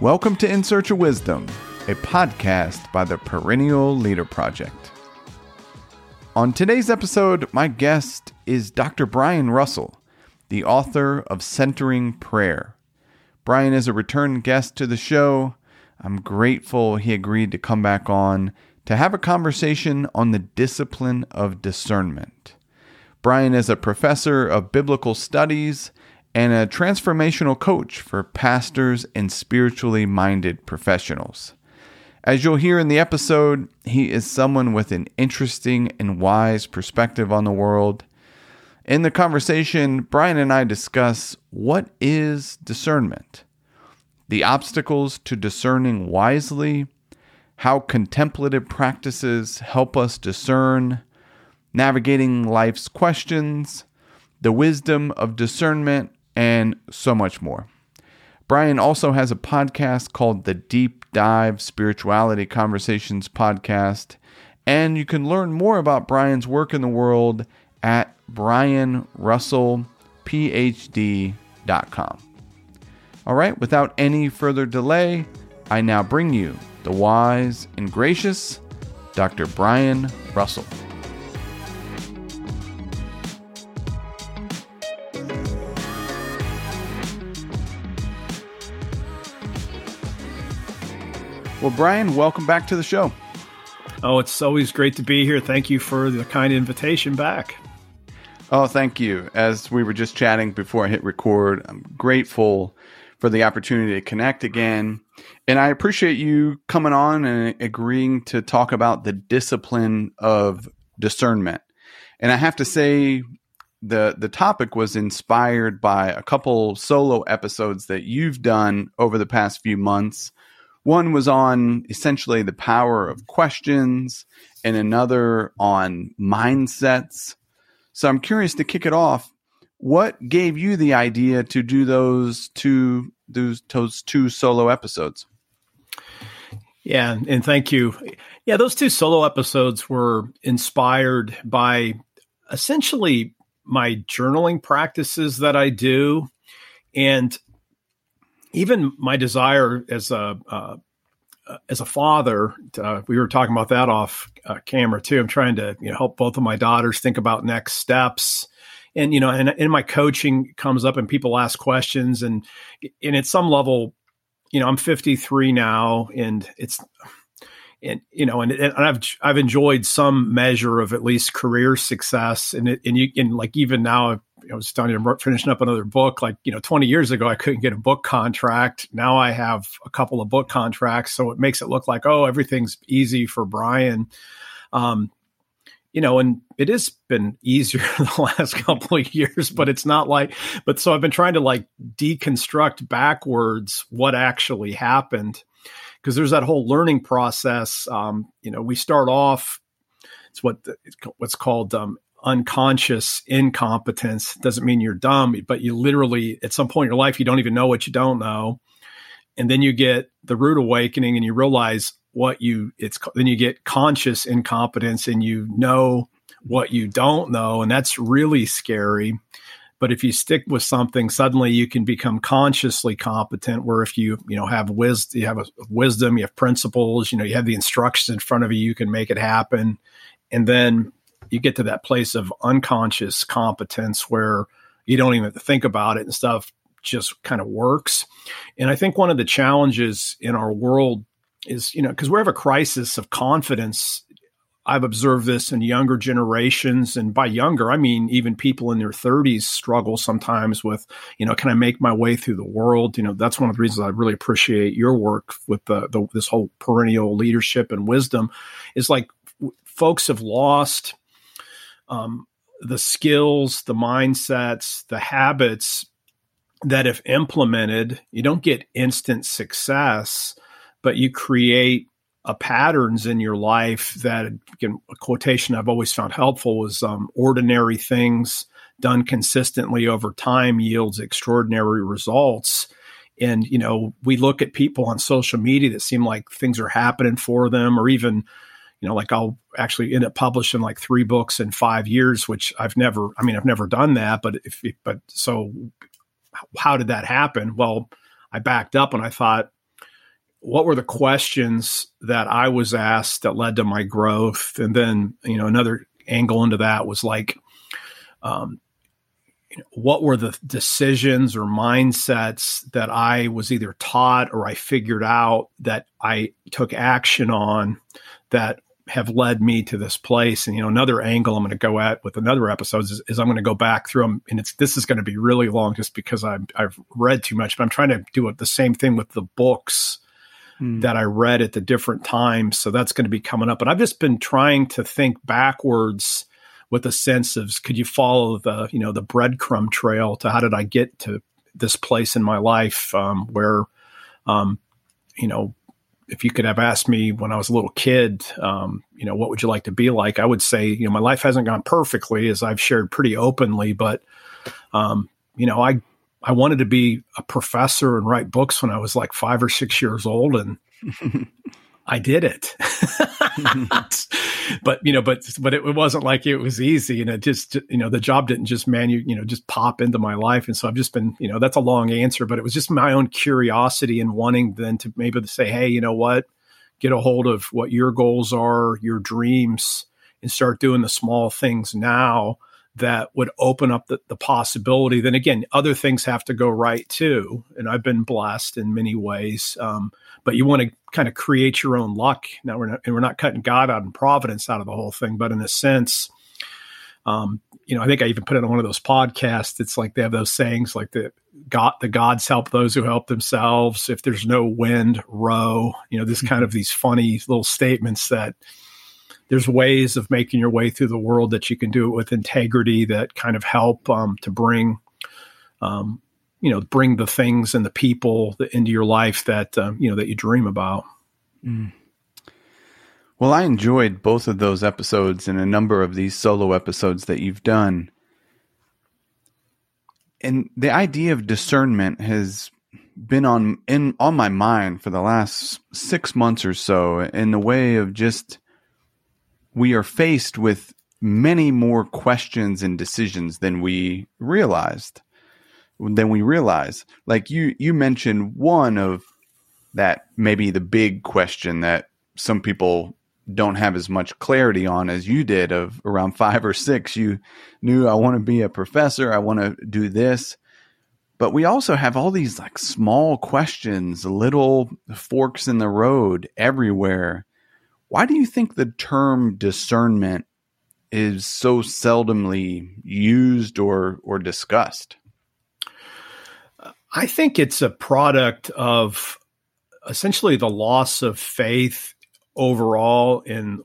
Welcome to In Search of Wisdom, a podcast by the Perennial Leader Project. On today's episode, my guest is Dr. Brian Russell, the author of Centering Prayer. Brian is a return guest to the show. I'm grateful he agreed to come back on to have a conversation on the discipline of discernment. Brian is a professor of biblical studies and a transformational coach for pastors and spiritually minded professionals. As you'll hear in the episode, he is someone with an interesting and wise perspective on the world. In the conversation, Brian and I discuss what is discernment, the obstacles to discerning wisely, how contemplative practices help us discern, navigating life's questions, the wisdom of discernment, and so much more. Brian also has a podcast called the Deep Dive Spirituality Conversations Podcast, and you can learn more about Brian's work in the world at brianrussellphd.com. All right, without any further delay, I now bring you the wise and gracious Dr. Brian Russell. Well, Brian, welcome back to the show. Oh, it's always great to be here. Thank you for the kind invitation back. Oh, thank you. As we were just chatting before I hit record, I'm grateful for the opportunity to connect again. And I appreciate you coming on and agreeing to talk about the discipline of discernment. And I have to say, the the topic was inspired by a couple solo episodes that you've done over the past few months one was on essentially the power of questions, and another on mindsets. So I'm curious to kick it off. What gave you the idea to do those two those those two solo episodes? Yeah, and thank you. Yeah, those two solo episodes were inspired by essentially my journaling practices that I do and even my desire as a uh, as a father, uh, we were talking about that off uh, camera too. I'm trying to you know, help both of my daughters think about next steps, and you know, and in my coaching comes up and people ask questions, and and at some level, you know, I'm 53 now, and it's and you know, and, and I've I've enjoyed some measure of at least career success, and it, and you and like even now, I was you, finishing up another book. Like you know, 20 years ago, I couldn't get a book contract. Now I have a couple of book contracts, so it makes it look like oh, everything's easy for Brian. Um, you know, and it has been easier the last couple of years, but it's not like, but so I've been trying to like deconstruct backwards what actually happened because there's that whole learning process. Um, you know, we start off. It's what the, what's called um, unconscious incompetence. Doesn't mean you're dumb, but you literally at some point in your life you don't even know what you don't know, and then you get the root awakening and you realize what you it's then you get conscious incompetence and you know what you don't know and that's really scary but if you stick with something, suddenly you can become consciously competent. Where if you you know have wisdom, you have a wisdom, you have principles, you know you have the instructions in front of you, you can make it happen, and then you get to that place of unconscious competence where you don't even think about it and stuff just kind of works. And I think one of the challenges in our world is you know because we have a crisis of confidence I've observed this in younger generations, and by younger, I mean even people in their 30s struggle sometimes with, you know, can I make my way through the world? You know, that's one of the reasons I really appreciate your work with the, the this whole perennial leadership and wisdom. Is like folks have lost um, the skills, the mindsets, the habits that, if implemented, you don't get instant success, but you create uh, patterns in your life that again, a quotation I've always found helpful was um, ordinary things done consistently over time yields extraordinary results. and you know we look at people on social media that seem like things are happening for them or even you know like i'll actually end up publishing like three books in five years which i've never i mean i've never done that but if but so how did that happen well i backed up and i thought what were the questions that i was asked that led to my growth and then you know another angle into that was like um, what were the decisions or mindsets that I was either taught or I figured out that I took action on that have led me to this place. And you know, another angle I'm going to go at with another episode is, is I'm going to go back through them, and it's this is going to be really long just because I've I've read too much. But I'm trying to do it the same thing with the books hmm. that I read at the different times. So that's going to be coming up. But I've just been trying to think backwards with a sense of could you follow the you know the breadcrumb trail to how did I get to this place in my life um, where um, you know if you could have asked me when I was a little kid, um, you know, what would you like to be like? I would say, you know, my life hasn't gone perfectly, as I've shared pretty openly, but, um, you know, I I wanted to be a professor and write books when I was like five or six years old, and I did it. but you know, but but it, it, wasn't like it was easy, and it just you know the job didn't just manu you know just pop into my life, and so I've just been you know that's a long answer, but it was just my own curiosity and wanting then to maybe to say, hey, you know what, get a hold of what your goals are, your dreams, and start doing the small things now that would open up the, the possibility. Then again, other things have to go right too, and I've been blessed in many ways. Um, but you want to kind of create your own luck. Now we're not, and we're not cutting God out and providence out of the whole thing, but in a sense, um, you know, I think I even put it on one of those podcasts. It's like they have those sayings like the God, the gods help those who help themselves. If there's no wind, row. You know, this kind of these funny little statements that there's ways of making your way through the world that you can do it with integrity that kind of help um, to bring um, you know bring the things and the people into your life that um, you know that you dream about. Mm. Well, I enjoyed both of those episodes and a number of these solo episodes that you've done. And the idea of discernment has been on in on my mind for the last 6 months or so in the way of just we are faced with many more questions and decisions than we realized than we realize. Like you, you mentioned one of that maybe the big question that some people don't have as much clarity on as you did of around five or six you knew i want to be a professor i want to do this but we also have all these like small questions little forks in the road everywhere why do you think the term discernment is so seldomly used or or discussed? I think it's a product of essentially the loss of faith overall in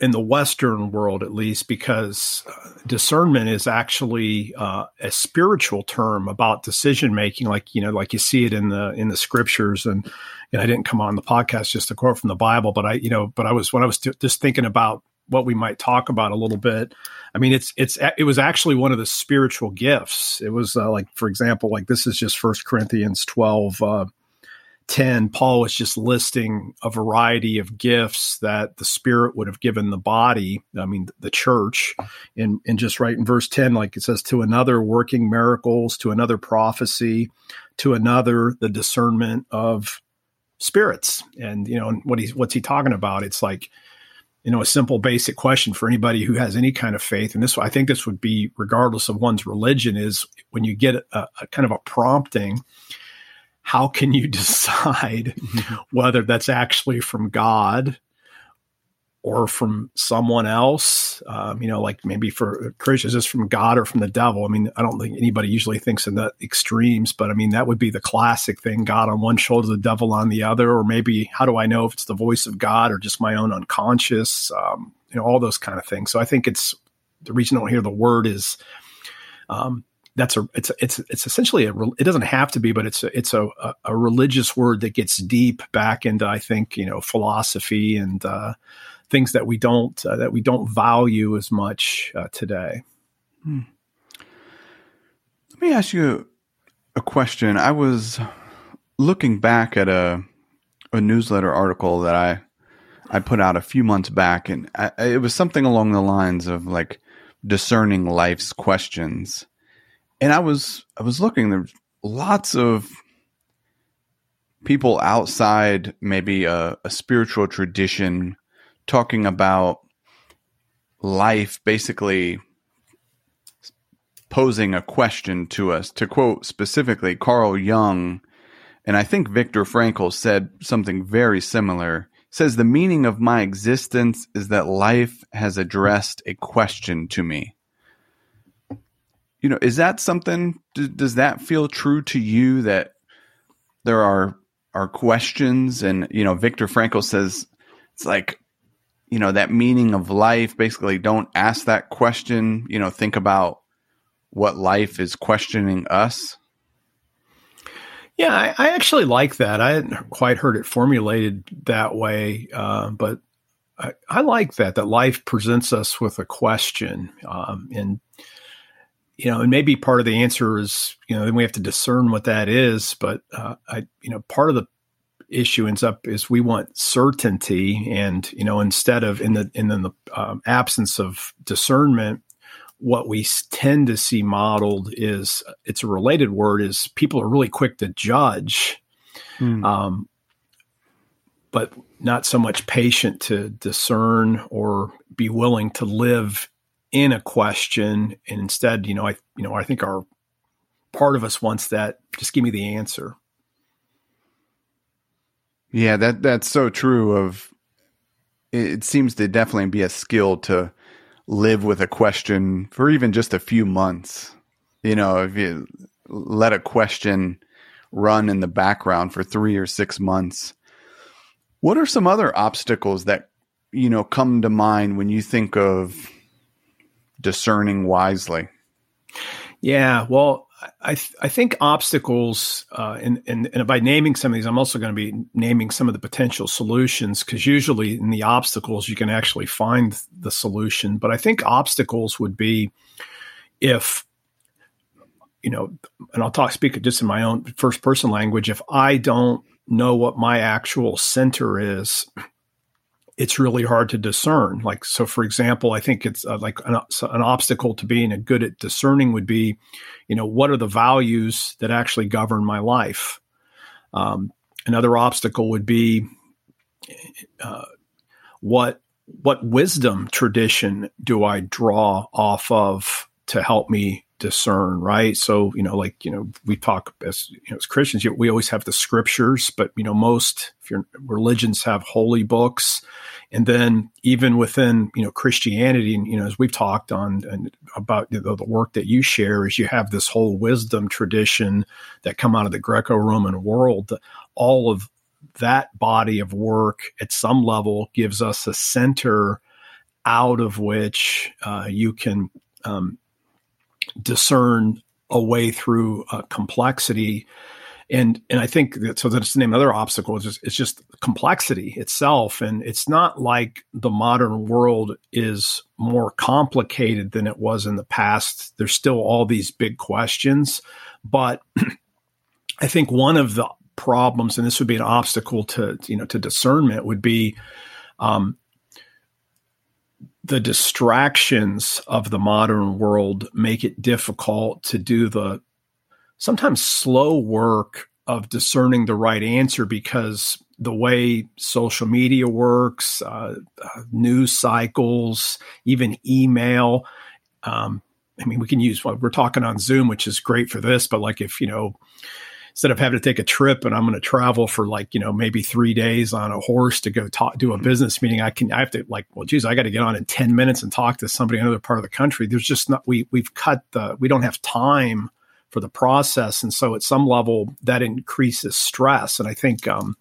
in the Western world, at least, because uh, discernment is actually uh, a spiritual term about decision making, like you know, like you see it in the in the scriptures. And you know, I didn't come on the podcast just to quote from the Bible, but I, you know, but I was when I was t- just thinking about what we might talk about a little bit. I mean, it's it's it was actually one of the spiritual gifts. It was uh, like, for example, like this is just First Corinthians twelve. Uh, 10 paul was just listing a variety of gifts that the spirit would have given the body i mean the church. And and just right in verse 10 like it says to another working miracles to another prophecy to another the discernment of spirits. And you know what he's what's he talking about? It's like you know, a simple basic question for anybody who has any kind of faith. And this, I think this would be regardless of one's religion is when you get a, a kind of a prompting, how can you decide whether that's actually from God or from someone else. Um, you know, like maybe for Christians, is from God or from the devil. I mean, I don't think anybody usually thinks in the extremes, but I mean, that would be the classic thing God on one shoulder, the devil on the other. Or maybe, how do I know if it's the voice of God or just my own unconscious? Um, you know, all those kind of things. So I think it's the reason I don't hear the word is. Um, that's a it's it's it's essentially a it doesn't have to be but it's a, it's a, a religious word that gets deep back into I think you know philosophy and uh, things that we don't uh, that we don't value as much uh, today. Hmm. Let me ask you a question. I was looking back at a a newsletter article that I I put out a few months back, and I, it was something along the lines of like discerning life's questions. And I was I was looking there's lots of people outside maybe a, a spiritual tradition talking about life basically posing a question to us. To quote specifically Carl Jung, and I think Viktor Frankl said something very similar. Says the meaning of my existence is that life has addressed a question to me. You know, is that something? Does that feel true to you that there are are questions? And you know, Viktor Frankl says it's like you know that meaning of life. Basically, don't ask that question. You know, think about what life is questioning us? Yeah, I, I, actually like that. I hadn't quite heard it formulated that way, uh, but I, I, like that that life presents us with a question, um, and you know, and maybe part of the answer is you know then we have to discern what that is. But uh, I, you know, part of the issue ends up is we want certainty, and you know, instead of in the in the um, absence of discernment, what we tend to see modeled is it's a related word is people are really quick to judge mm. um, but not so much patient to discern or be willing to live in a question and instead you know i you know i think our part of us wants that just give me the answer yeah that that's so true of it seems to definitely be a skill to live with a question for even just a few months. You know, if you let a question run in the background for three or six months, what are some other obstacles that, you know, come to mind when you think of discerning wisely? Yeah, well, I th- I think obstacles, uh, and, and and by naming some of these, I'm also going to be naming some of the potential solutions because usually in the obstacles you can actually find the solution. But I think obstacles would be if you know, and I'll talk speak just in my own first person language. If I don't know what my actual center is, it's really hard to discern. Like, so for example, I think it's uh, like an, an, obstacle to being a good at discerning would be, you know, what are the values that actually govern my life? Um, another obstacle would be uh, what what wisdom tradition do I draw off of to help me discern, right? So, you know, like, you know, we talk as, you know, as Christians, we always have the scriptures, but, you know, most if religions have holy books. And then even within, you know, Christianity, and, you know, as we've talked on and about you know, the work that you share is you have this whole wisdom tradition that come out of the Greco-Roman world. All of that body of work at some level gives us a center out of which uh, you can um, discern a way through uh, complexity. And and I think that so that's the name of other obstacle is just, it's just complexity itself. And it's not like the modern world is more complicated than it was in the past. There's still all these big questions. But I think one of the problems, and this would be an obstacle to, you know, to discernment would be um, the distractions of the modern world make it difficult to do the sometimes slow work of discerning the right answer because the way social media works, uh, uh, news cycles, even email. Um, I mean, we can use, what we're talking on Zoom, which is great for this, but like if, you know, instead of having to take a trip and I'm going to travel for like, you know, maybe three days on a horse to go talk, do a business meeting, I can, I have to like, well, geez, I got to get on in 10 minutes and talk to somebody in another part of the country. There's just not, we, we've cut the, we don't have time for the process. And so at some level that increases stress. And I think, um,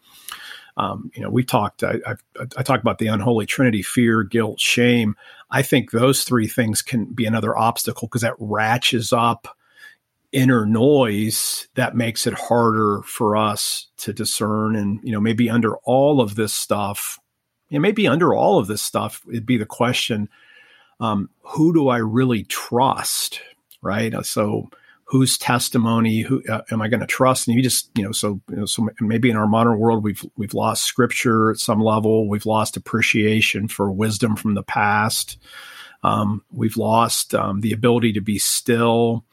um, you know, we talked, I, I, I talked about the unholy trinity, fear, guilt, shame. I think those three things can be another obstacle because that ratchets up inner noise that makes it harder for us to discern and you know maybe under all of this stuff and maybe under all of this stuff it'd be the question um, who do i really trust right so whose testimony who uh, am I going to trust? And you just you know so you know, so maybe in our modern world we've we've lost scripture at some level. We've lost appreciation for wisdom from the past. Um, we've lost um, the ability to be still.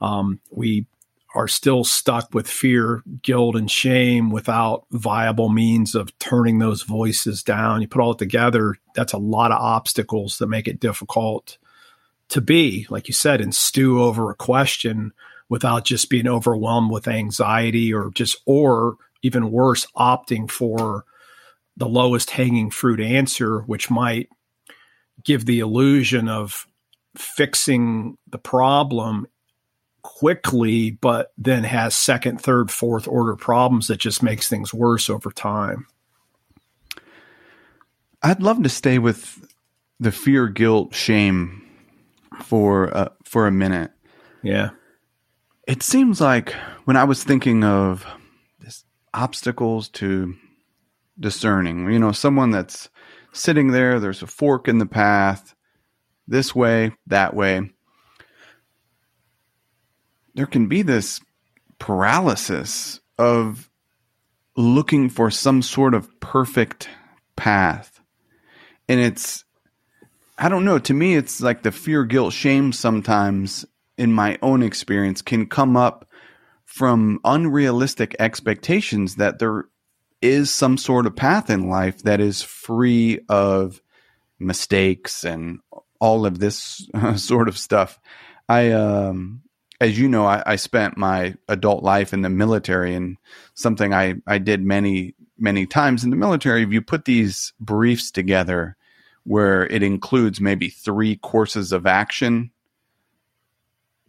Um, we are still stuck with fear, guilt, and shame without viable means of turning those voices down. You put all it together, that's a lot of obstacles that make it difficult to be, like you said, and stew over a question without just being overwhelmed with anxiety or just, or even worse, opting for the lowest hanging fruit answer, which might give the illusion of fixing the problem quickly, but then has second, third, fourth order problems that just makes things worse over time. I'd love to stay with the fear, guilt, shame for uh, for a minute. Yeah. It seems like when I was thinking of this obstacles to discerning, you know, someone that's sitting there, there's a fork in the path, this way, that way there can be this paralysis of looking for some sort of perfect path. And it's, I don't know, to me, it's like the fear, guilt, shame sometimes in my own experience can come up from unrealistic expectations that there is some sort of path in life that is free of mistakes and all of this sort of stuff. I um as you know, I, I, spent my adult life in the military, and something I, I did many, many times in the military. If you put these briefs together where it includes maybe three courses of action,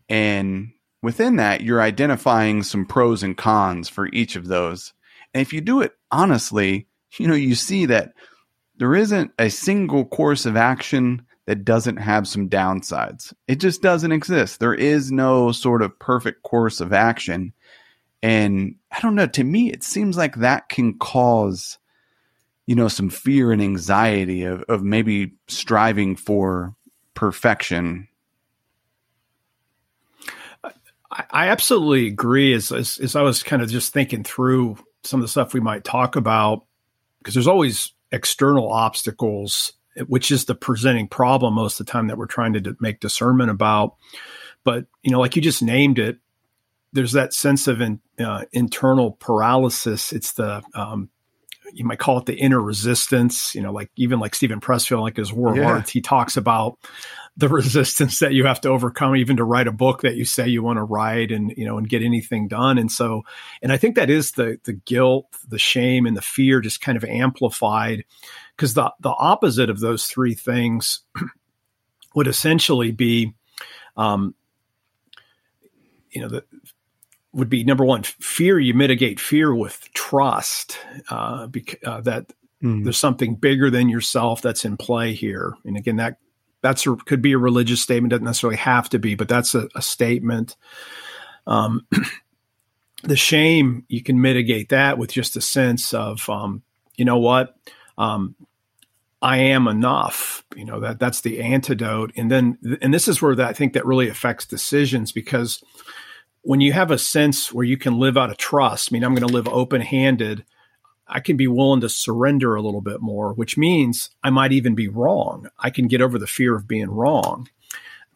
and within that, you're identifying some pros and cons for each of those. And if you do it honestly, you know, you see that there isn't a single course of action that doesn't have some downsides. It just doesn't exist. There is no sort of perfect course of action. And I don't know, to me, it seems like that can cause, you know, some fear and anxiety of, of maybe striving for perfection. I absolutely agree. As, as, as I was kind of just thinking through some of the stuff we might talk about, because there's always external obstacles which is the presenting problem most of the time that we're trying to make discernment about. But you know, like you just named it, there's that sense of in, uh, internal paralysis. It's the um, you might call it the inner resistance. You know, like even like Steven Pressfield, like his War of yeah. Arts, he talks about the resistance that you have to overcome even to write a book that you say you want to write and you know and get anything done and so and i think that is the the guilt the shame and the fear just kind of amplified because the the opposite of those three things would essentially be um you know the would be number one fear you mitigate fear with trust uh, bec- uh that mm. there's something bigger than yourself that's in play here. And again that that's a, could be a religious statement doesn't necessarily have to be but that's a, a statement. Um, the shame you can mitigate that with just a sense of um, you know what um, I am enough. You know that that's the antidote. And then, and this is where that, I think that really affects decisions because when you have a sense where you can live out of trust, I mean, I'm going to live open handed. I can be willing to surrender a little bit more, which means I might even be wrong. I can get over the fear of being wrong.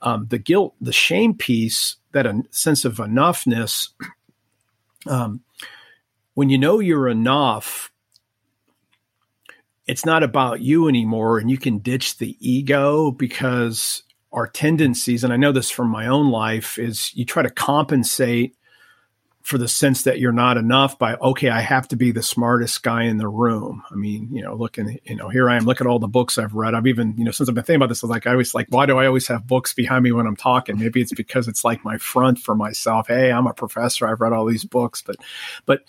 Um, the guilt, the shame piece, that a sense of enoughness. Um, when you know you're enough, it's not about you anymore, and you can ditch the ego because our tendencies, and I know this from my own life, is you try to compensate for the sense that you're not enough by okay i have to be the smartest guy in the room. I mean you know looking you know here i am look at all the books i've read. I've even you know since i've been thinking about this like i always like why do i always have books behind me when i'm talking? Maybe it's because it's like my front for myself. Hey i'm a professor. I've read all these books. But but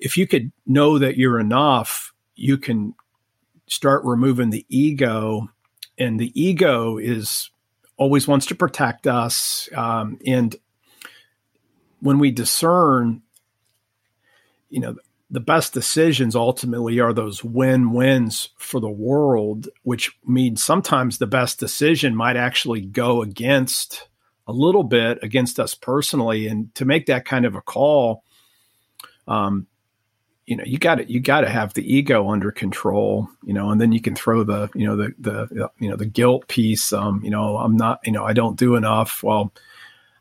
if you could know that you're enough you can start removing the ego and the ego is always wants to protect us um, and when we discern, you know, the best decisions ultimately are those win wins for the world, which means sometimes the best decision might actually go against a little bit against us personally. And to make that kind of a call, um, you know, you got to you got to have the ego under control, you know, and then you can throw the you know the the you know the guilt piece. Um, you know, I'm not, you know, I don't do enough. Well,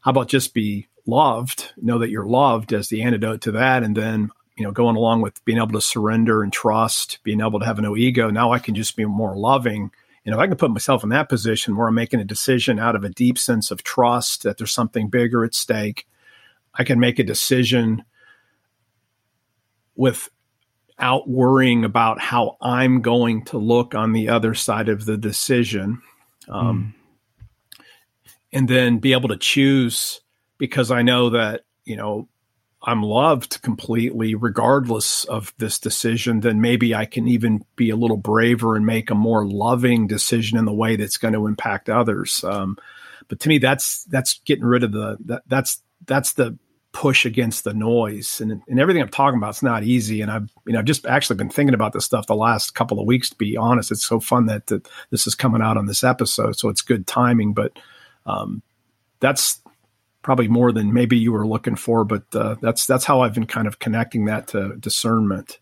how about just be loved? Know that you're loved as the antidote to that, and then you know, going along with being able to surrender and trust, being able to have no ego. Now I can just be more loving. And if I can put myself in that position where I'm making a decision out of a deep sense of trust that there's something bigger at stake, I can make a decision without worrying about how I'm going to look on the other side of the decision. Um, mm. And then be able to choose because I know that, you know, I'm loved completely, regardless of this decision, then maybe I can even be a little braver and make a more loving decision in the way that's going to impact others. Um, but to me, that's that's getting rid of the that, that's that's the push against the noise and, and everything I'm talking about is not easy. And I've, you know, I've just actually been thinking about this stuff the last couple of weeks, to be honest, it's so fun that, that this is coming out on this episode. So it's good timing, but, um, that's probably more than maybe you were looking for, but, uh, that's, that's how I've been kind of connecting that to discernment.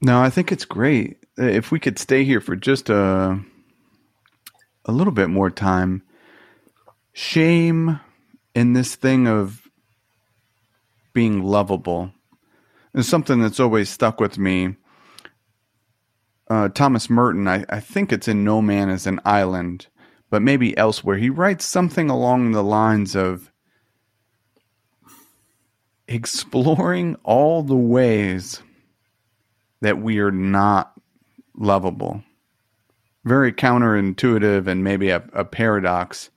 No, I think it's great. If we could stay here for just a, a little bit more time, shame in this thing of being lovable is something that's always stuck with me. Uh, Thomas Merton, I, I think it's in No Man is an Island, but maybe elsewhere. He writes something along the lines of exploring all the ways that we are not lovable. Very counterintuitive and maybe a, a paradox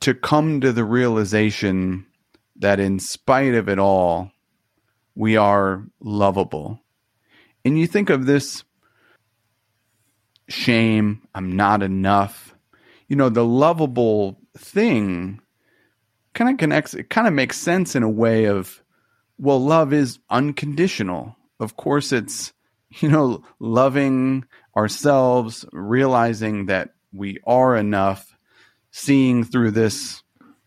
to come to the realization that in spite of it all, we are lovable. And you think of this shame, I'm not enough. You know, the lovable thing kind of connects, it kind of makes sense in a way of, well, love is unconditional. Of course, it's, you know, loving ourselves, realizing that we are enough, seeing through this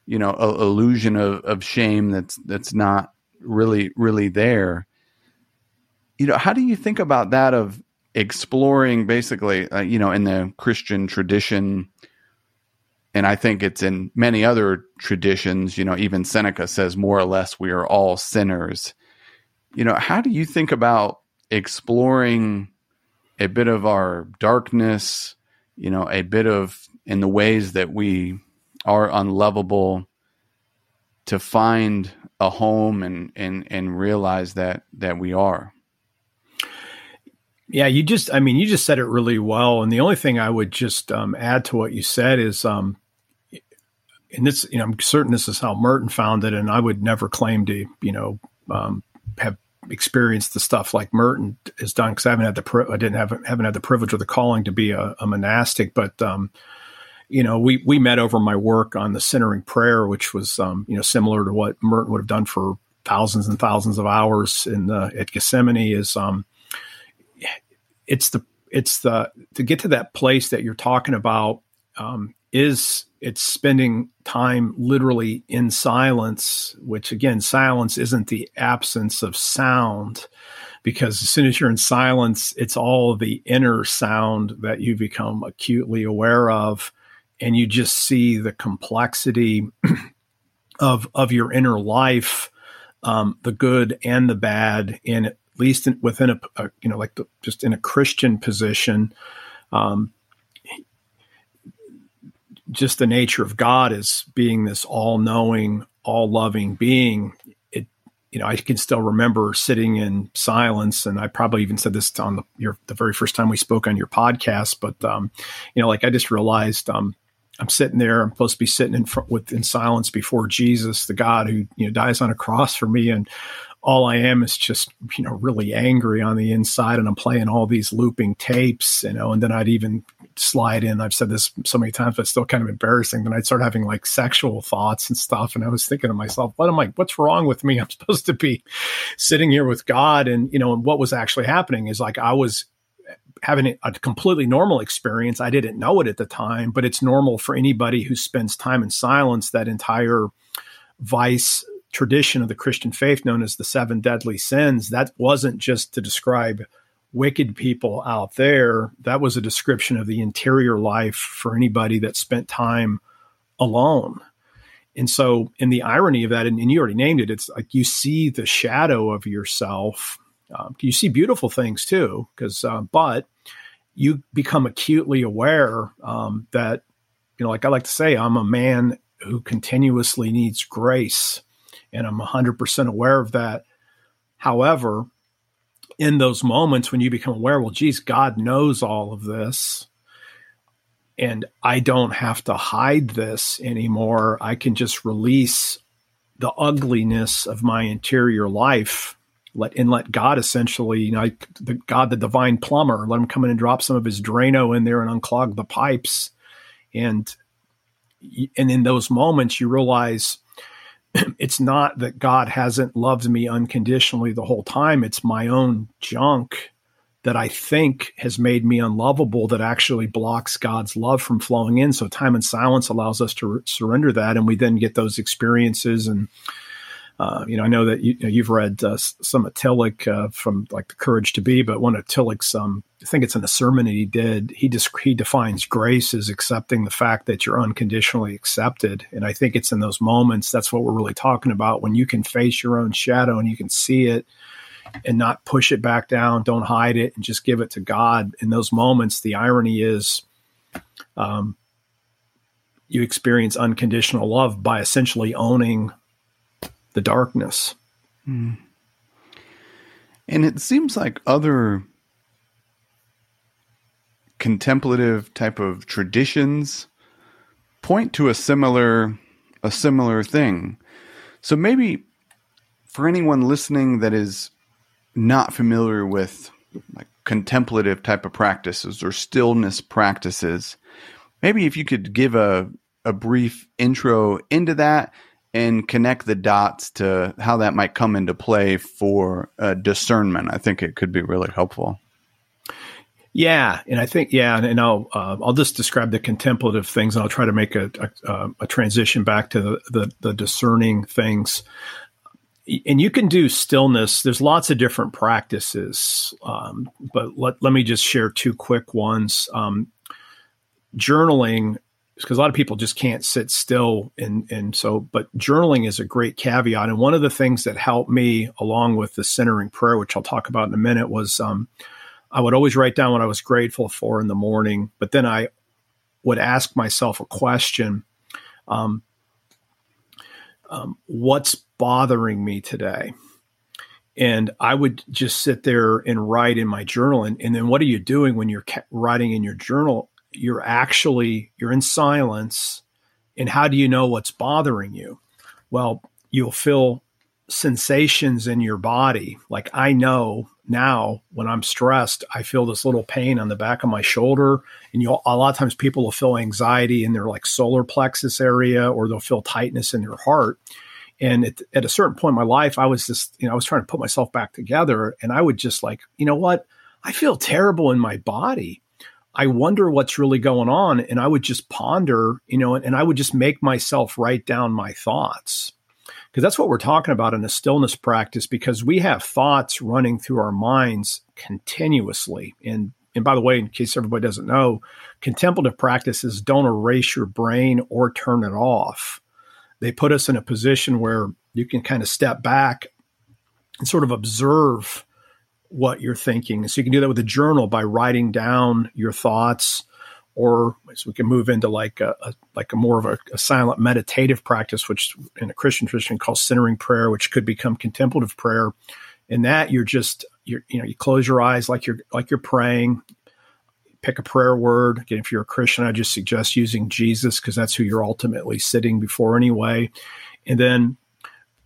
you know a, illusion of, of shame that's that's not really really there. You know how do you think about that of exploring basically uh, you know in the christian tradition? And i think it's in many other traditions you know even seneca says more or less we are all sinners. You know how do you think about exploring a bit of our darkness you know a bit of in the ways that we are unlovable to find a home and and and realize that that we are. Yeah you just i mean you just said it really well. And the only thing i would just um, add to what you said is um and this you know i'm certain this is how merton found it and i would never claim to you know um, have experienced the stuff like merton has done because i haven't had the pri- i didn't have haven't had the privilege or the calling to be a, a monastic. But um you know, we we met over my work on the centering prayer, which was um, you know similar to what Merton would have done for thousands and thousands of hours in the, at Gethsemani. Is um, it's the it's the to get to that place that you're talking about um, is it's spending time literally in silence, which again, silence isn't the absence of sound because as soon as you're in silence, it's all the inner sound that you become acutely aware of and you just see the complexity of of your inner life, um, the good and the bad, in at least in, within a, a, you know like the, just in a Christian position. Um, just the nature of God as being this all knowing, all loving being. It, you know, I can still remember sitting in silence, and I probably even said this on the your, the very first time we spoke on your podcast. But um, you know, like I just realized um, I'm sitting there. I'm supposed to be sitting in front with in silence before Jesus, the God who you know dies on a cross for me, and all I am is just you know really angry on the inside, and I'm playing all these looping tapes, you know, and then I'd even slide in. I've said this so many times, but it's still kind of embarrassing. Then I'd start having like sexual thoughts and stuff, and I was thinking to myself, "What am I? What's wrong with me? I'm supposed to be sitting here with God." And you know, and what was actually happening is like I was having a completely normal experience. I didn't know it at the time, but it's normal for anybody who spends time in silence. That entire vice tradition of the Christian faith, known as the seven deadly sins, that wasn't just to describe wicked people out there. That was a description of the interior life for anybody that spent time alone. And so, in the irony of that, and, and you already named it, it's like you see the shadow of yourself. Um, you see beautiful things too, because uh, but you become acutely aware um, that you know, like I like to say, I'm a man who continuously needs grace, and I'm 100% aware of that. However, in those moments when you become aware, well, geez, God knows all of this. And I don't have to hide this anymore. I can just release the ugliness of my interior life let and let God essentially, you know, the God, the divine plumber, let him come in and drop some of his Drano in there and unclog the pipes. And and in those moments you realize it's not that God hasn't loved me unconditionally the whole time. It's my own junk that I think has made me unlovable that actually blocks God's love from flowing in. So time and silence allows us to re- surrender that, and we then get those experiences. And uh, you know, I know that you, have read uh, some of Tillich uh, from like the Courage to Be, but one of Tillich's um, I think it's in a sermon he did. He he defines grace as accepting the fact that you're unconditionally accepted, and I think it's in those moments that's what we're really talking about when you can face your own shadow and you can see it and not push it back down. Don't hide it and just give it to God. In those moments, the irony is, um, you experience unconditional love by essentially owning the darkness. Mm. And it seems like other contemplative type of traditions point to a similar a similar thing. So maybe for anyone listening that is not familiar with like contemplative type of practices or stillness practices, maybe if you could give a a brief intro into that and connect the dots to how that might come into play for uh, discernment, I think it could be really helpful. Yeah, and I think yeah, and, I'll uh, I'll just describe the contemplative things, and I'll try to make a, a, a transition back to the, the, the discerning things. And you can do stillness. There's lots of different practices, um, but let let me just share two quick ones. Um, journaling because a lot of people just can't sit still and and so but journaling is a great caveat and one of the things that helped me along with the centering prayer which i'll talk about in a minute was um, I would always write down what I was grateful for in the morning, but then I would ask myself a question um, um, What's bothering me today? And I would just sit there and write in my journal. And, and then what are you doing when you're writing in your journal? You're actually, you're in silence. And how do you know what's bothering you? Well, you'll feel sensations in your body. Like I know now when I'm stressed, I feel this little pain on the back of my shoulder. And you a lot of times people will feel anxiety in their like solar plexus area or they'll feel tightness in their heart. And at, at a certain point in my life, I was just, you know, I was trying to put myself back together and I would just like, you know what? I feel terrible in my body. I wonder what's really going on. And I would just ponder, you know, and, and I would just make myself write down my thoughts because that's what we're talking about in a stillness practice because we have thoughts running through our minds continuously and and by the way in case everybody doesn't know contemplative practices don't erase your brain or turn it off they put us in a position where you can kind of step back and sort of observe what you're thinking so you can do that with a journal by writing down your thoughts or so we can move into like a, a like a more of a, a, silent meditative practice, which in a Christian tradition called centering prayer, which could become contemplative prayer. In that, you're just you you know you close your eyes like you're like you're praying. Pick a prayer word. Again, if you're a Christian, I just suggest using Jesus because that's who you're ultimately sitting before anyway. And then,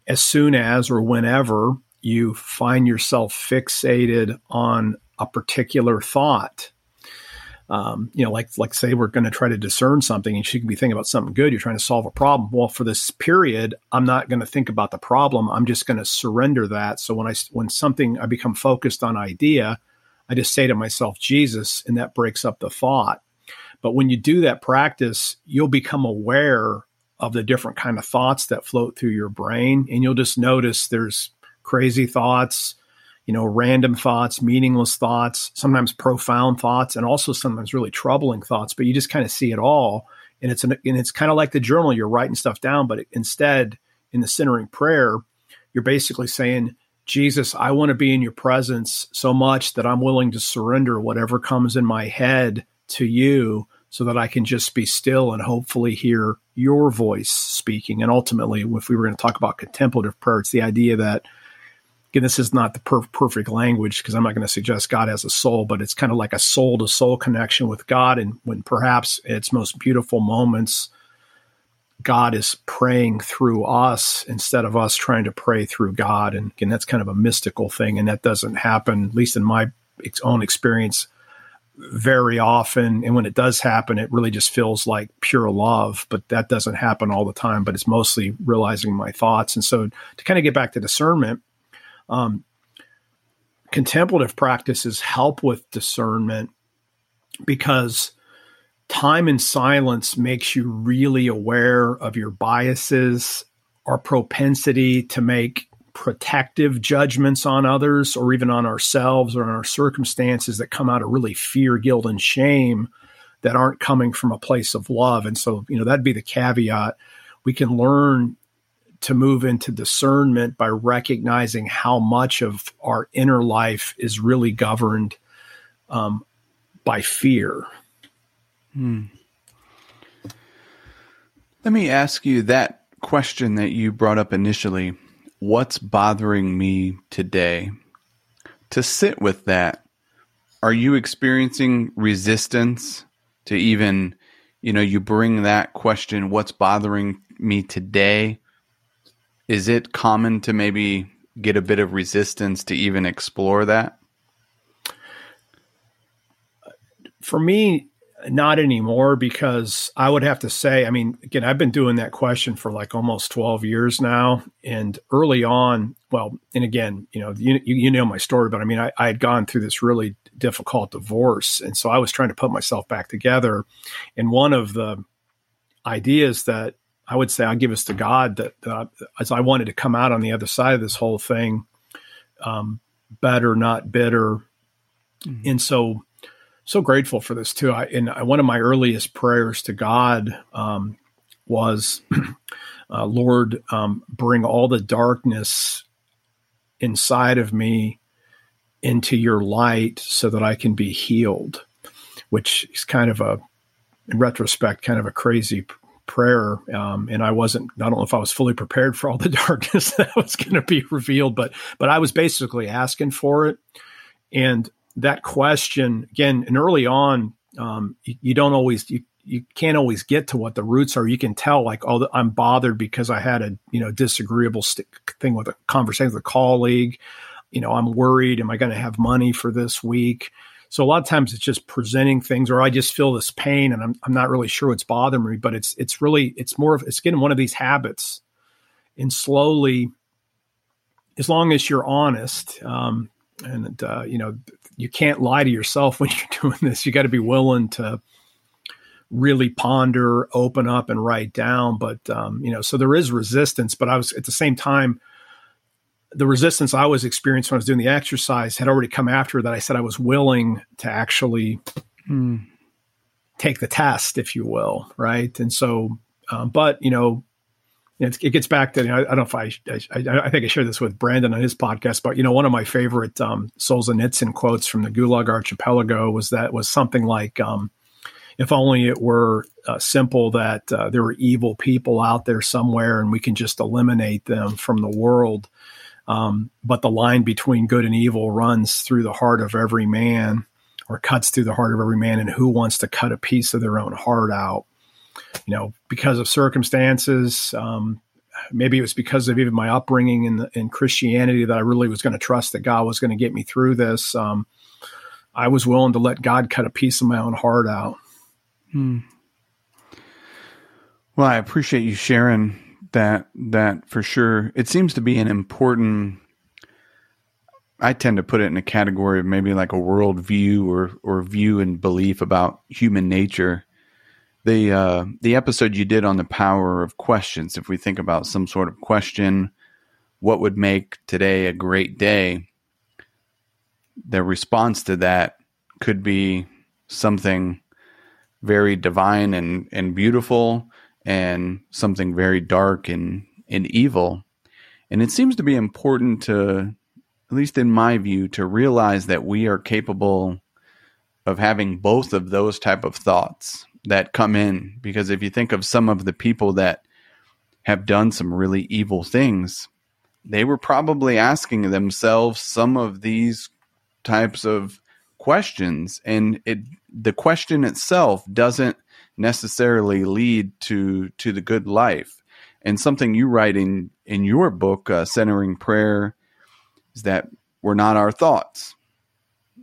as soon as or whenever you find yourself fixated on a particular thought, um, you know, like like say we're going to try to discern something, and she can be thinking about something good. You're trying to solve a problem. Well, for this period, I'm not going to think about the problem. I'm just going to surrender that. So when I when something I become focused on idea, I just say to myself, Jesus, and that breaks up the thought. But when you do that practice, you'll become aware of the different kind of thoughts that float through your brain. And you'll just notice there's crazy thoughts, you know, random thoughts, meaningless thoughts, sometimes profound thoughts, and also sometimes really troubling thoughts. But you just kind of see it all. And it's an, and it's kind of like the journal. You're writing stuff down, but instead, in the centering prayer, you're basically saying, Jesus, I want to be in your presence so much that I'm willing to surrender whatever comes in my head to you so that I can just be still and hopefully hear your voice speaking. And ultimately, if we were going to talk about contemplative prayer, it's the idea that, again, this is not the per- perfect language because I'm not going to suggest God has a soul, but it's kind of like a soul to soul connection with God. And when perhaps its most beautiful moments, God is praying through us instead of us trying to pray through God. And again, that's kind of a mystical thing. And that doesn't happen, at least in my own experience, very often. And when it does happen, it really just feels like pure love, but that doesn't happen all the time. But it's mostly realizing my thoughts. And so to kind of get back to discernment, um, contemplative practices help with discernment because time in silence makes you really aware of your biases our propensity to make protective judgments on others or even on ourselves or on our circumstances that come out of really fear, guilt, and shame that aren't coming from a place of love. And so, you know, that'd be the caveat. We can learn to move into discernment by recognizing how much of our inner life is really governed um, by fear. Hmm. Let me ask you that question that you brought up initially what's bothering me today. To sit with that, are you experiencing resistance to even, you know, you bring that question, what's bothering me today? Is it common to maybe get a bit of resistance to even explore that? For me, not anymore because I would have to say, I mean, again, I've been doing that question for like almost 12 years now. And early on, well, and again, you know, you, you know my story, but I mean, I, I had gone through this really difficult divorce. And so I was trying to put myself back together. And one of the ideas that I would say I give us to God that, uh, as I wanted to come out on the other side of this whole thing, um, better, not bitter. Mm-hmm. And so, so grateful for this too. I, and one of my earliest prayers to God um, was, uh, Lord, um, bring all the darkness inside of me into your light so that I can be healed, which is kind of a, in retrospect, kind of a crazy prayer. Um, and I wasn't, I don't know if I was fully prepared for all the darkness that was going to be revealed, but, but I was basically asking for it. And that question again, and early on, um, you, you, don't always you, you can't always get to what the roots are. You can tell like, oh, I'm bothered because I had a you know disagreeable st- thing with a conversation with a colleague. You know, I'm worried. Am I going to have money for this week? So a lot of times it's just presenting things, or I just feel this pain, and I'm I'm not really sure what's bothering me. But it's it's really it's more of it's getting one of these habits, and slowly, as long as you're honest, um, and uh, you know you can't lie to yourself when you're doing this. You got to be willing to really ponder, open up, and write down. But um, you know, so there is resistance. But I was at the same time, the resistance I was experiencing when I was doing the exercise had already come after that. I said I was willing to actually mm, take the test, if you will, right? And so, um, but you know, it, it gets back to, you know, I, I, don't know if I, I, I, think I shared this with Brandon on his podcast, but, you know, one of my favorite um, Solzhenitsyn quotes from the Gulag Archipelago was that was something like, um, if only it were uh, simple that uh, there were evil people out there somewhere and we can just eliminate them from the world. Um, but the line between good and evil runs through the heart of every man or cuts through the heart of every man. And who wants to cut a piece of their own heart out? you know, because of circumstances. Um, maybe it was because of even my upbringing in, in Christianity that I really was going to trust that God was going to get me through this. Um, I was willing to let God cut a piece of my own heart out. Hmm. Well, I appreciate you sharing that. That for sure. It seems to be an important I tend to put it in a category of maybe like a worldview or or view and belief about human nature. The uh, the episode you did on the power of questions. If we think about some sort of question, what would make today a great day? The response to that could be something very divine and, and beautiful and something very dark and, and evil. And it seems to be important to at least in my view, to realize that we are capable of having both of those type of thoughts that come in. Because if you think of some of the people that have done some really evil things, they were probably asking themselves some of these types of questions and it the question itself doesn't necessarily lead to to the good life and something you write in in your book uh, centering prayer is that we're not our thoughts.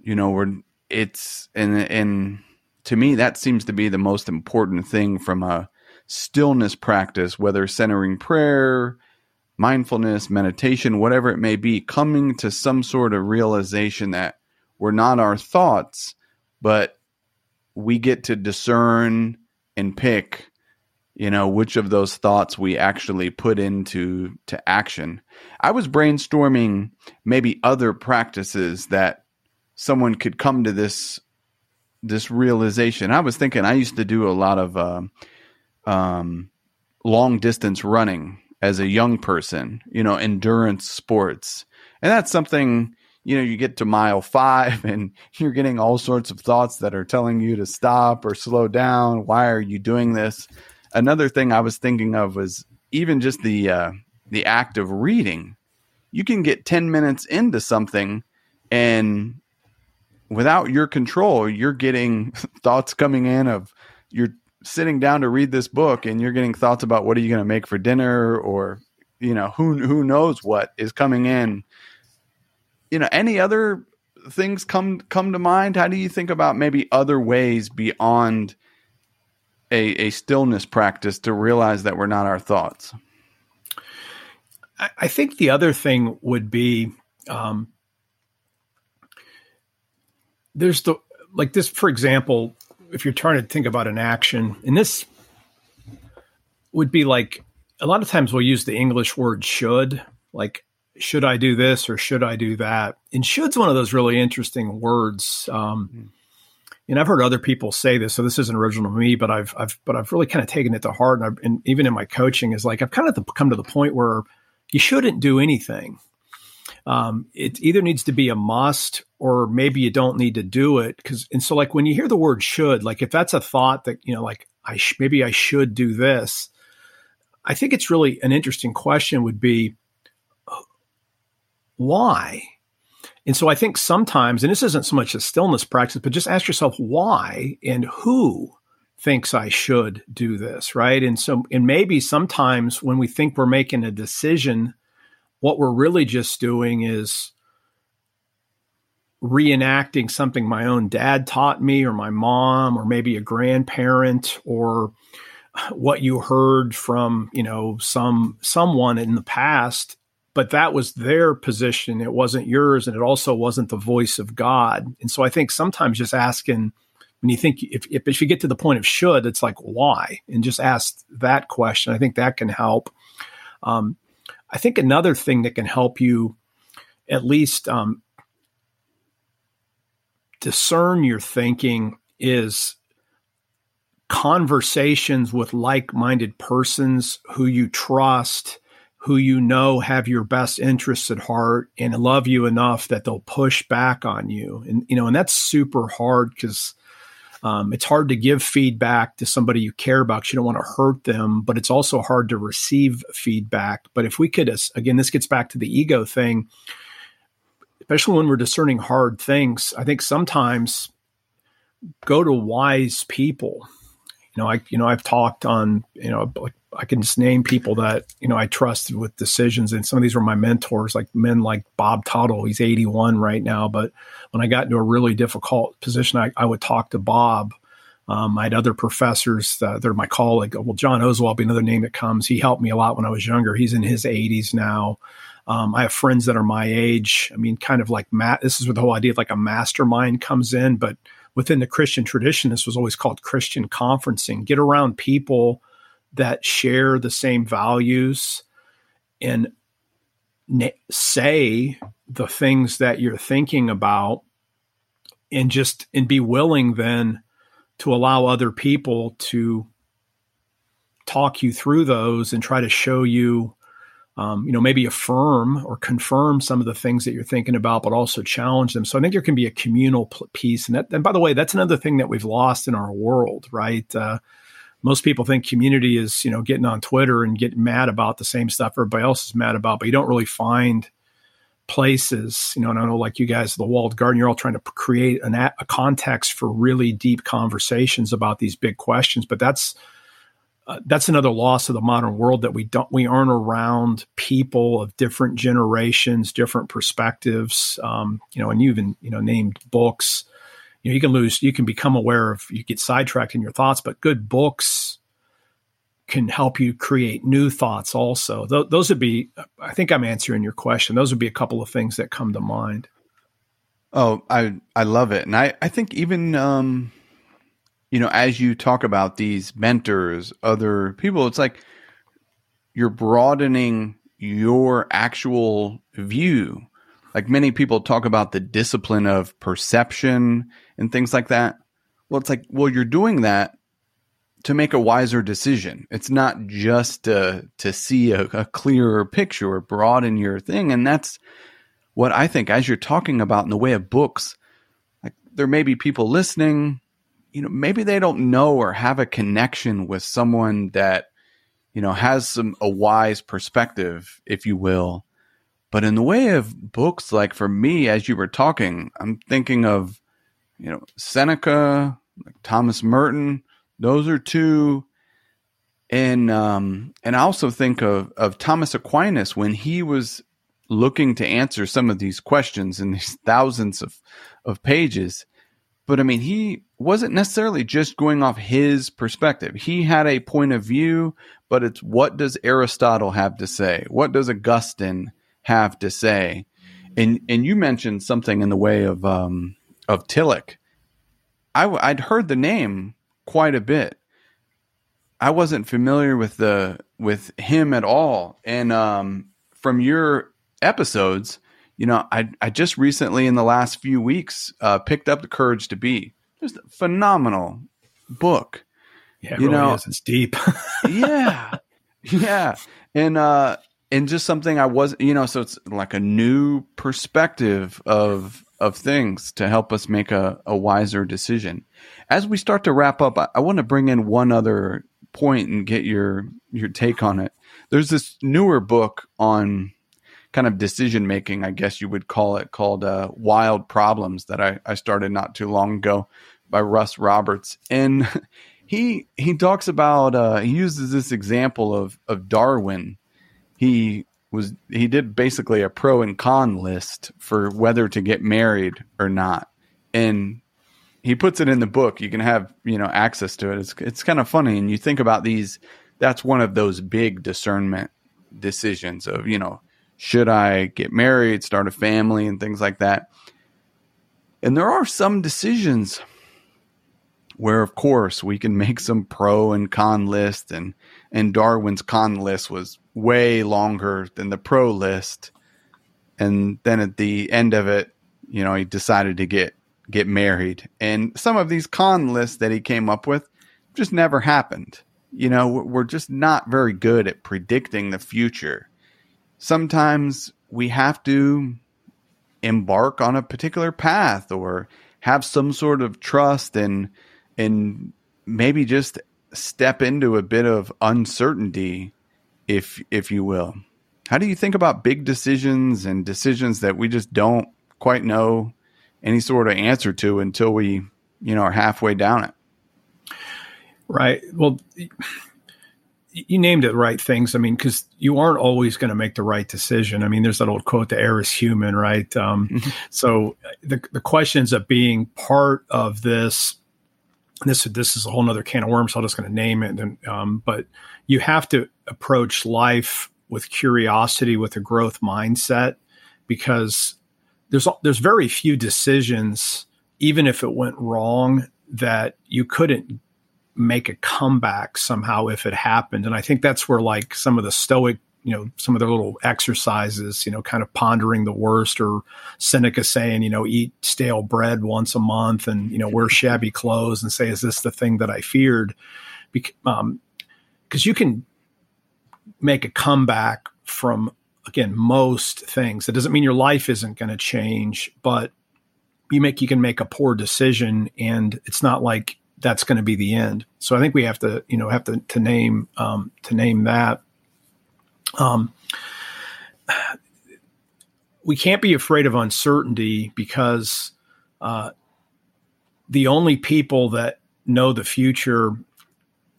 You know, we're it's and and to me that seems to be the most important thing from a stillness practice, whether centering prayer, mindfulness, meditation, whatever it may be, coming to some sort of realization that we're not our thoughts, but we get to discern and pick you know which of those thoughts we actually put into to action. I was brainstorming maybe other practices that someone could come to this this realization. I was thinking i used to do a lot of uh, um, long distance running as a young person you know endurance sports. And that's something you know you get to mile five and you're getting all sorts of thoughts that are telling you to stop or slow down why are you doing this another thing I was thinking of was even just the uh, the act of reading. You can get ten minutes into something, and without your control, you're getting thoughts coming in of you're sitting down to read this book, and you're getting thoughts about what are you going to make for dinner, or you know who who knows what is coming in. You know, any other things come come to mind? How do you think about maybe other ways beyond? a, a stillness practice to realize that we're not our thoughts. I, think the other thing would be um, there's the like this, for example, if you're trying to think about an action, and this would be like a lot of times we'll use the English word should, like should I do this or should I do that? And should's one of those really interesting words. Um, mm and I've heard other people say this, so this isn't original to me, but I've, I've, but I've really kind of taken it to heart, and, I've, and even in my coaching, is like I've kind of come to the point where you shouldn't do anything. Um, it either needs to be a must, or maybe you don't need to do it. Because, and so, like when you hear the word "should," like if that's a thought that you know, like I sh- maybe I should do this, I think it's really an interesting question. Would be why? And so I think sometimes, and this isn't so much a stillness practice, but just ask yourself why and who thinks I should do this, right? And so, and maybe sometimes when we think we're making a decision, what we're really just doing is reenacting something my own dad taught me, or my mom, or maybe a grandparent, or what you heard from you know some someone in the past but that was their position. It wasn't yours. And it also wasn't the voice of God. And so I think sometimes just asking, when you think, if, if, if you get to the point of should, it's like, why? And just ask that question. I think that can help. Um, I think another thing that can help you at least um, discern your thinking is conversations with like minded persons who you trust who you know have your best interests at heart and love you enough that they'll push back on you. And, you know, and that's super hard because um, it's hard to give feedback to somebody you care about because you don't want to hurt them, but it's also hard to receive feedback. But if we could, again, this gets back to the ego thing, especially when we're discerning hard things, I think sometimes go to wise people. You know, I, you know, I've talked on, you know, like I can just name people that you know I trusted with decisions, and some of these were my mentors, like men like Bob Tuttle. He's 81 right now, but when I got into a really difficult position, I, I would talk to Bob. Um, I had other professors they're my colleague. Well, John Oswalt be another name that comes. He helped me a lot when I was younger. He's in his 80s now. Um, I have friends that are my age. I mean, kind of like Matt. This is where the whole idea of like a mastermind comes in. But within the Christian tradition, this was always called Christian conferencing. Get around people that share the same values and say the things that you're thinking about and just and be willing then to allow other people to talk you through those and try to show you um, you know, maybe affirm or confirm some of the things that you're thinking about, but also challenge them. So I think there can be a communal piece. And that, and by the way, that's another thing that we've lost in our world, right? Uh, most people think community is, you know, getting on Twitter and getting mad about the same stuff everybody else is mad about, but you don't really find places, you know, and I know like you guys, the walled garden, you're all trying to create an, a context for really deep conversations about these big questions, but that's, uh, that's another loss of the modern world that we don't we aren't around people of different generations, different perspectives. Um, you know, and you even you know named books. You know, you can lose, you can become aware of, you get sidetracked in your thoughts, but good books can help you create new thoughts. Also, Th- those would be. I think I'm answering your question. Those would be a couple of things that come to mind. Oh, I I love it, and I I think even um, you know, as you talk about these mentors, other people, it's like you're broadening your actual view. Like many people talk about the discipline of perception and things like that. Well, it's like, well, you're doing that to make a wiser decision. It's not just to, to see a, a clearer picture or broaden your thing. And that's what I think as you're talking about in the way of books, like there may be people listening you know, maybe they don't know or have a connection with someone that, you know, has some a wise perspective, if you will. But in the way of books, like for me, as you were talking, I'm thinking of, you know, Seneca, like Thomas Merton. Those are two. And um, and I also think of of Thomas Aquinas when he was looking to answer some of these questions in these thousands of of pages. But I mean, he wasn't necessarily just going off his perspective. He had a point of view, but it's what does Aristotle have to say? What does Augustine have to say? And and you mentioned something in the way of um, of Tillich. I, I'd heard the name quite a bit. I wasn't familiar with the with him at all, and um, from your episodes, you know, I I just recently in the last few weeks uh, picked up the courage to be just a phenomenal book. Yeah, you really know, is. it's deep. yeah, yeah, and uh, and just something I wasn't, you know, so it's like a new perspective of of things to help us make a, a wiser decision. As we start to wrap up, I, I want to bring in one other point and get your your take on it. There's this newer book on kind of decision making, I guess you would call it, called uh, Wild Problems that I, I started not too long ago by Russ Roberts. And he he talks about uh, he uses this example of of Darwin. He was he did basically a pro and con list for whether to get married or not. And he puts it in the book. You can have, you know, access to it. It's it's kind of funny and you think about these that's one of those big discernment decisions of, you know, should I get married, start a family, and things like that. And there are some decisions where, of course, we can make some pro and con list, and and Darwin's con list was way longer than the pro list. And then at the end of it, you know, he decided to get get married. And some of these con lists that he came up with just never happened. You know, we're just not very good at predicting the future sometimes we have to embark on a particular path or have some sort of trust and and maybe just step into a bit of uncertainty if if you will how do you think about big decisions and decisions that we just don't quite know any sort of answer to until we you know are halfway down it right well you named it right things. I mean, because you aren't always going to make the right decision. I mean, there's that old quote, "The error is human," right? Um, mm-hmm. So the the questions of being part of this. This this is a whole other can of worms. So I'm just going to name it. And, um, but you have to approach life with curiosity, with a growth mindset, because there's there's very few decisions, even if it went wrong, that you couldn't make a comeback somehow if it happened. And I think that's where like some of the stoic, you know, some of their little exercises, you know, kind of pondering the worst or Seneca saying, you know, eat stale bread once a month and, you know, wear shabby clothes and say, is this the thing that I feared? Because um, you can make a comeback from again most things. That doesn't mean your life isn't going to change, but you make you can make a poor decision, and it's not like that's going to be the end. So I think we have to you know have to to name um, to name that. Um, we can't be afraid of uncertainty because uh, the only people that know the future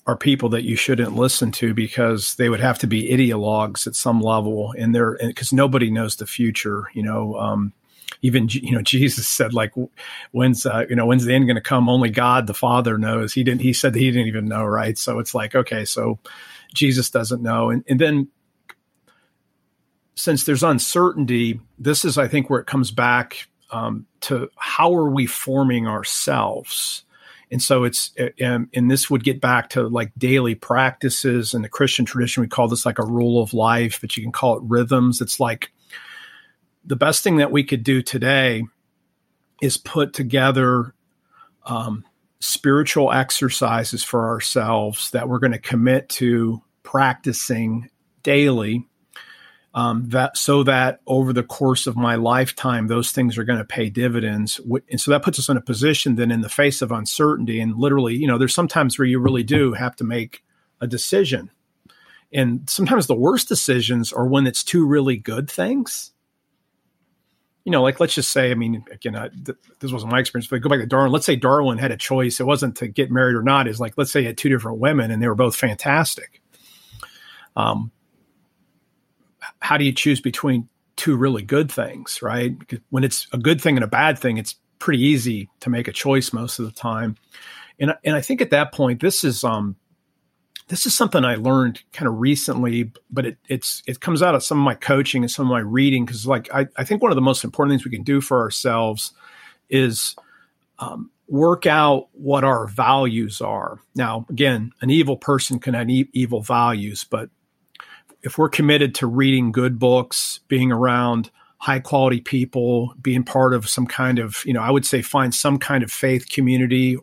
are people that you shouldn't listen to because they would have to be ideologues at some level and they're because nobody knows the future you know um, even you know jesus said like when's uh, you know when's the end going to come? Only god the father knows. He didn't he said he didn't even know right? So it's like okay so jesus doesn't know. And, and then since there's uncertainty this is i think where it comes back um, to how are we forming ourselves and so it's, and, and this would get back to like daily practices. In the Christian tradition, we call this like a rule of life, but you can call it rhythms. It's like the best thing that we could do today is put together um, spiritual exercises for ourselves that we're going to commit to practicing daily um, that so that over the course of my lifetime, those things are going to pay dividends. And so that puts us in a position then in the face of uncertainty. And literally, you know, there's sometimes where you really do have to make a decision. And sometimes the worst decisions are when it's two really good things. You know, like let's just say, I mean, again, I, th- this wasn't my experience, but go back to Darwin. Let's say Darwin had a choice. It wasn't to get married or not. Is like, let's say he had two different women and they were both fantastic. Um, how do you choose between two really good things, right? Because when it's a good thing and a bad thing, it's pretty easy to make a choice most of the time. And and I think at that point, this is um this is something I learned kind of recently, but it it's it comes out of some of my coaching and some of my reading because like I, I think one of the most important things we can do for ourselves is um, work out what our values are. Now, again, an evil person can have evil values, but if we're committed to reading good books, being around high quality people, being part of some kind of, you know, I would say find some kind of faith community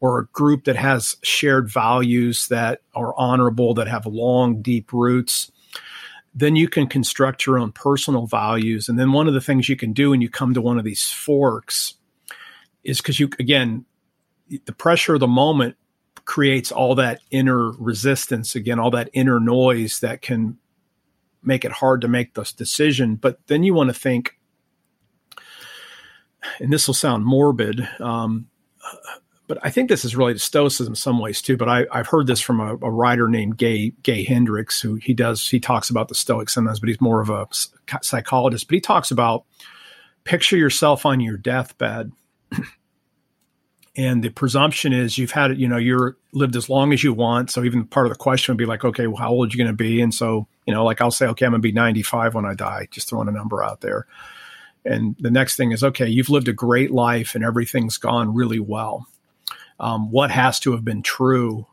or a group that has shared values that are honorable, that have long, deep roots, then you can construct your own personal values. And then one of the things you can do when you come to one of these forks is because you, again, the pressure of the moment creates all that inner resistance again, all that inner noise that can make it hard to make this decision. But then you want to think, and this will sound morbid, um, but I think this is to Stoicism in some ways too. But I, have heard this from a, a, writer named Gay Gay Hendricks, who he does he talks about the Stoics sometimes, but he's more of a psychologist. But he talks about picture yourself on your deathbed and the presumption is you've had it you know you're lived as long as you want. So even part of the question would be like okay well how old are you going to be? And so you know like i'll say okay i'm going to be 95 when i die. Just throwing a number out there. And the next thing is okay you've lived a great life and everything's gone really well. Um, what has to have been true?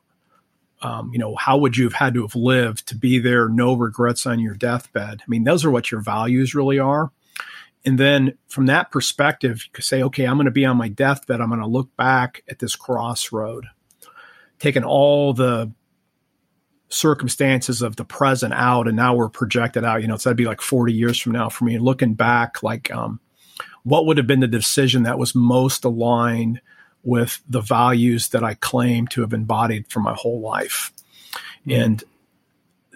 Um, you know how would you have had to have lived to be there? No regrets on your deathbed. I mean those are what your values really are and then from that perspective, you could say, okay, I'm going to be on my deathbed. I'm going to look back at this crossroad, taking all the circumstances of the present out, and now we're projected out. You know, so that'd be like 40 years from now for me. Looking back, like, um, what would have been the decision that was most aligned with the values that I claim to have embodied for my whole life? Mm-hmm. And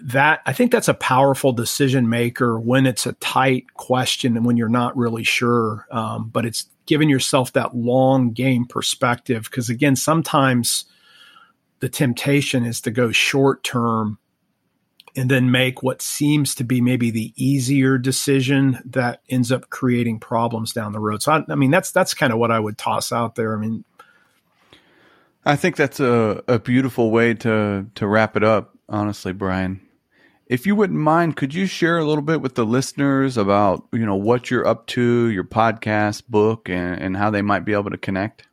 that I think that's a powerful decision maker when it's a tight question and when you're not really sure. Um, but it's giving yourself that long game perspective because again, sometimes the temptation is to go short term and then make what seems to be maybe the easier decision that ends up creating problems down the road. So I, I mean, that's that's kind of what I would toss out there. I mean, I think that's a, a beautiful way to to wrap it up. Honestly, Brian If you wouldn't mind, could you share a little bit with the listeners about, you know, what you're up to, your podcast, book, and, and how they might be able to connect?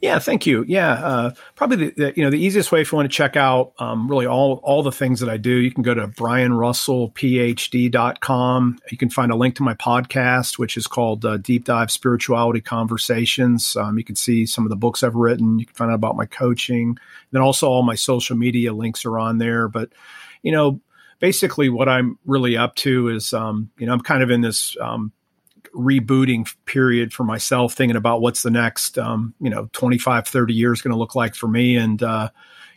Yeah, thank you. Yeah, uh, probably the, the, you know the easiest way if you want to check out um, really all all the things that I do, you can go to brianrussellphd.com. You can find a link to my podcast, which is called uh, Deep Dive Spirituality Conversations. Um, you can see some of the books I've written. You can find out about my coaching. Then also all my social media links are on there. But you know, basically what I'm really up to is um, you know I'm kind of in this um, rebooting period for myself, thinking about what's the next, um, you know, 25, 30 years going to look like for me. And, uh,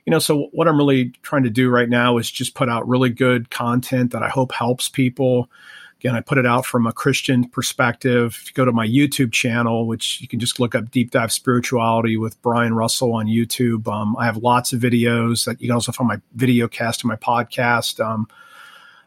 you know, so what I'm really trying to do right now is just put out really good content that I hope helps people. Again, I put it out from a Christian perspective. If you go to my YouTube channel, which you can just look up Deep Dive Spirituality with Brian Russell on YouTube, um, I have lots of videos that you can also find my video cast and my podcast. Um,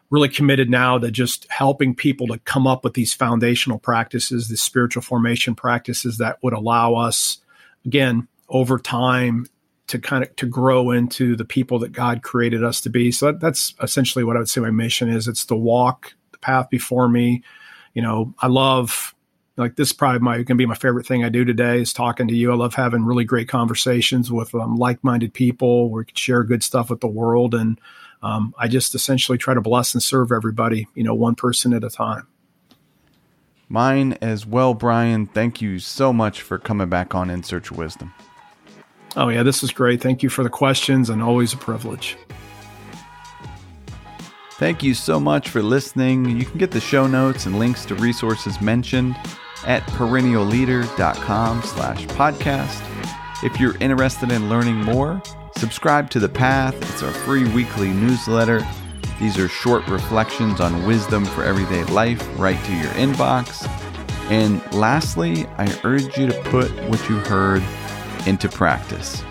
really committed now to just helping people to come up with these foundational practices, these spiritual formation practices that would allow us, again, over time to kind of to grow into the people that God created us to be. So that, that's essentially what I would say my mission is. It's to walk the path before me. You know, I love like this probably my going to be my favorite thing I do today is talking to you. I love having really great conversations with um, like-minded people where we can share good stuff with the world and um, I just essentially try to bless and serve everybody, you know, one person at a time. Mine as well, Brian. Thank you so much for coming back on In Search of Wisdom. Oh, yeah, this is great. Thank you for the questions and always a privilege. Thank you so much for listening. You can get the show notes and links to resources mentioned at perennialleader.com slash podcast. If you're interested in learning more, Subscribe to The Path, it's our free weekly newsletter. These are short reflections on wisdom for everyday life right to your inbox. And lastly, I urge you to put what you heard into practice.